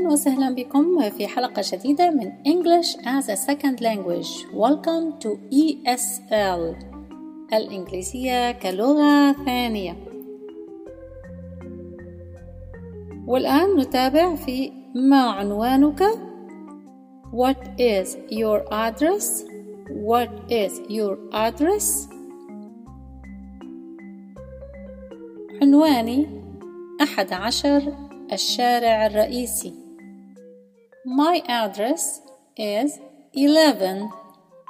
أهلا وسهلا بكم في حلقة جديدة من English as a Second Language Welcome to ESL الإنجليزية كلغة ثانية والآن نتابع في ما عنوانك What is your address? What is your address? عنواني أحد عشر الشارع الرئيسي My address is 11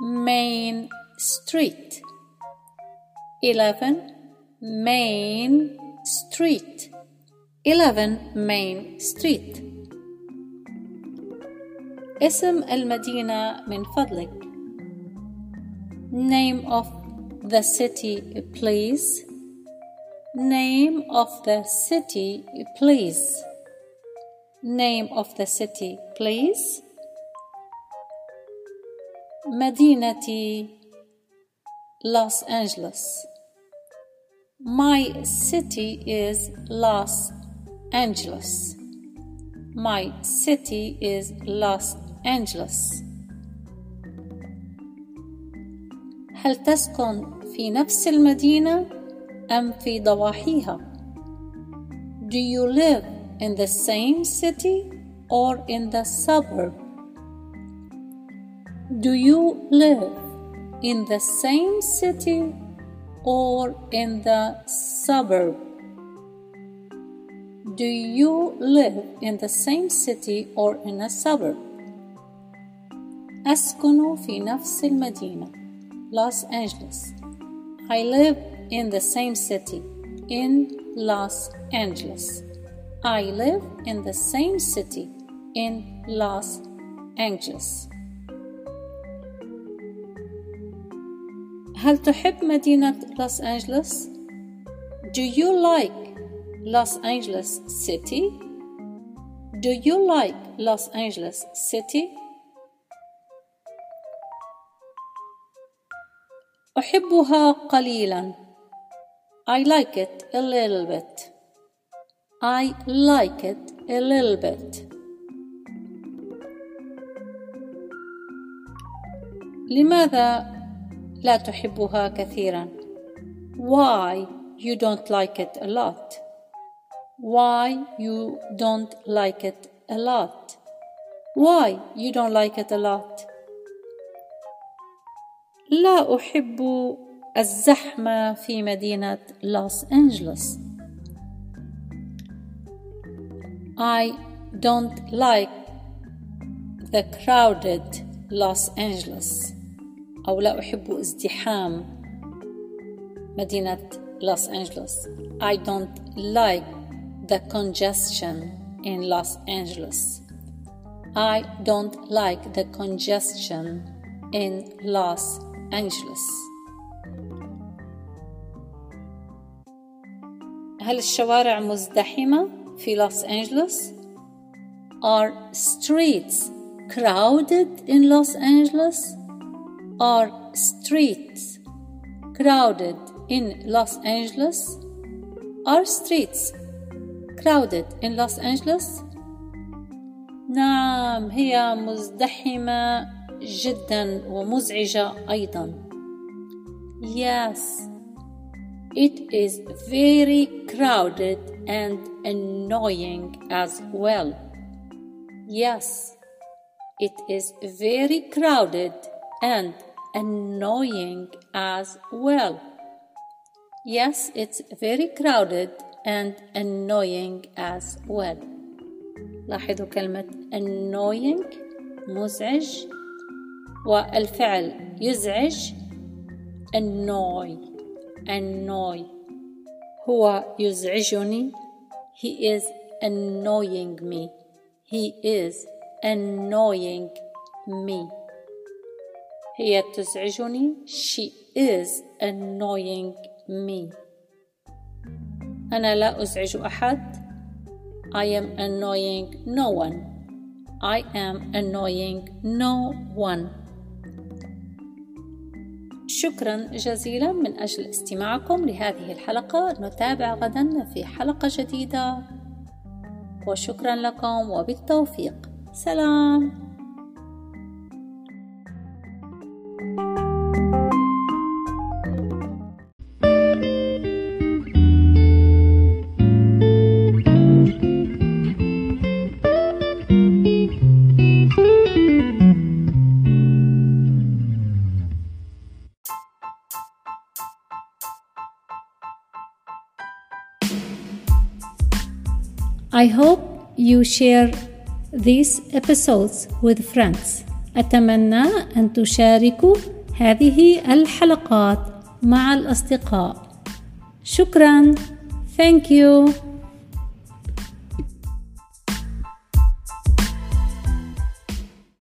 Main Street 11 Main Street 11 Main Street اسم المدينة من فضلك Name of the city please Name of the city please Name of the city please مدينتي Los Angeles My city is Los Angeles My city is Los Angeles هل تسكن في نفس المدينة أم في ضواحيها؟ Do you live in the same city or in the suburb? Do you live in the same city or in the suburb? Do you live in the same city or in a suburb? أسكن في نفس المدينة Los Angeles I live in the same city in Los Angeles I live in the same city in Los Angeles هل تحب مدينة لوس أنجلوس؟ Do you like Los Angeles City? Do you like Los Angeles City? أحبها قليلا I like it a little bit I like it a little bit لماذا لا تحبها كثيرا Why you don't like it a lot Why you don't like it a lot Why you don't like it a lot لا أحب الزحمة في مدينة لوس أنجلوس I don't like the crowded Los Angeles أو لا أحب ازدحام مدينة لوس أنجلوس I don't like the congestion in Los Angeles I don't like the congestion in Los Angeles هل الشوارع مزدحمة في لوس أنجلوس؟ Are streets crowded in Los Angeles? Are streets crowded in Los Angeles? Are streets crowded in Los Angeles? نعم هي مزدحمة جدا ومزعجة أيضا. Yes, it is very crowded and annoying as well. Yes, it is very crowded and annoying as well. Yes, it's very crowded and annoying as well. لاحظوا كلمة annoying مزعج والفعل يزعج annoy annoy هو يزعجني he is annoying me he is annoying me هي تزعجني she is annoying me أنا لا أزعج أحد I am annoying no one I am annoying no one شكرا جزيلا من أجل استماعكم لهذه الحلقة. نتابع غدا في حلقة جديدة. وشكرا لكم وبالتوفيق. سلام. I hope you share these episodes with friends. أتمنى أن تشاركوا هذه الحلقات مع الأصدقاء. شكرا. Thank you.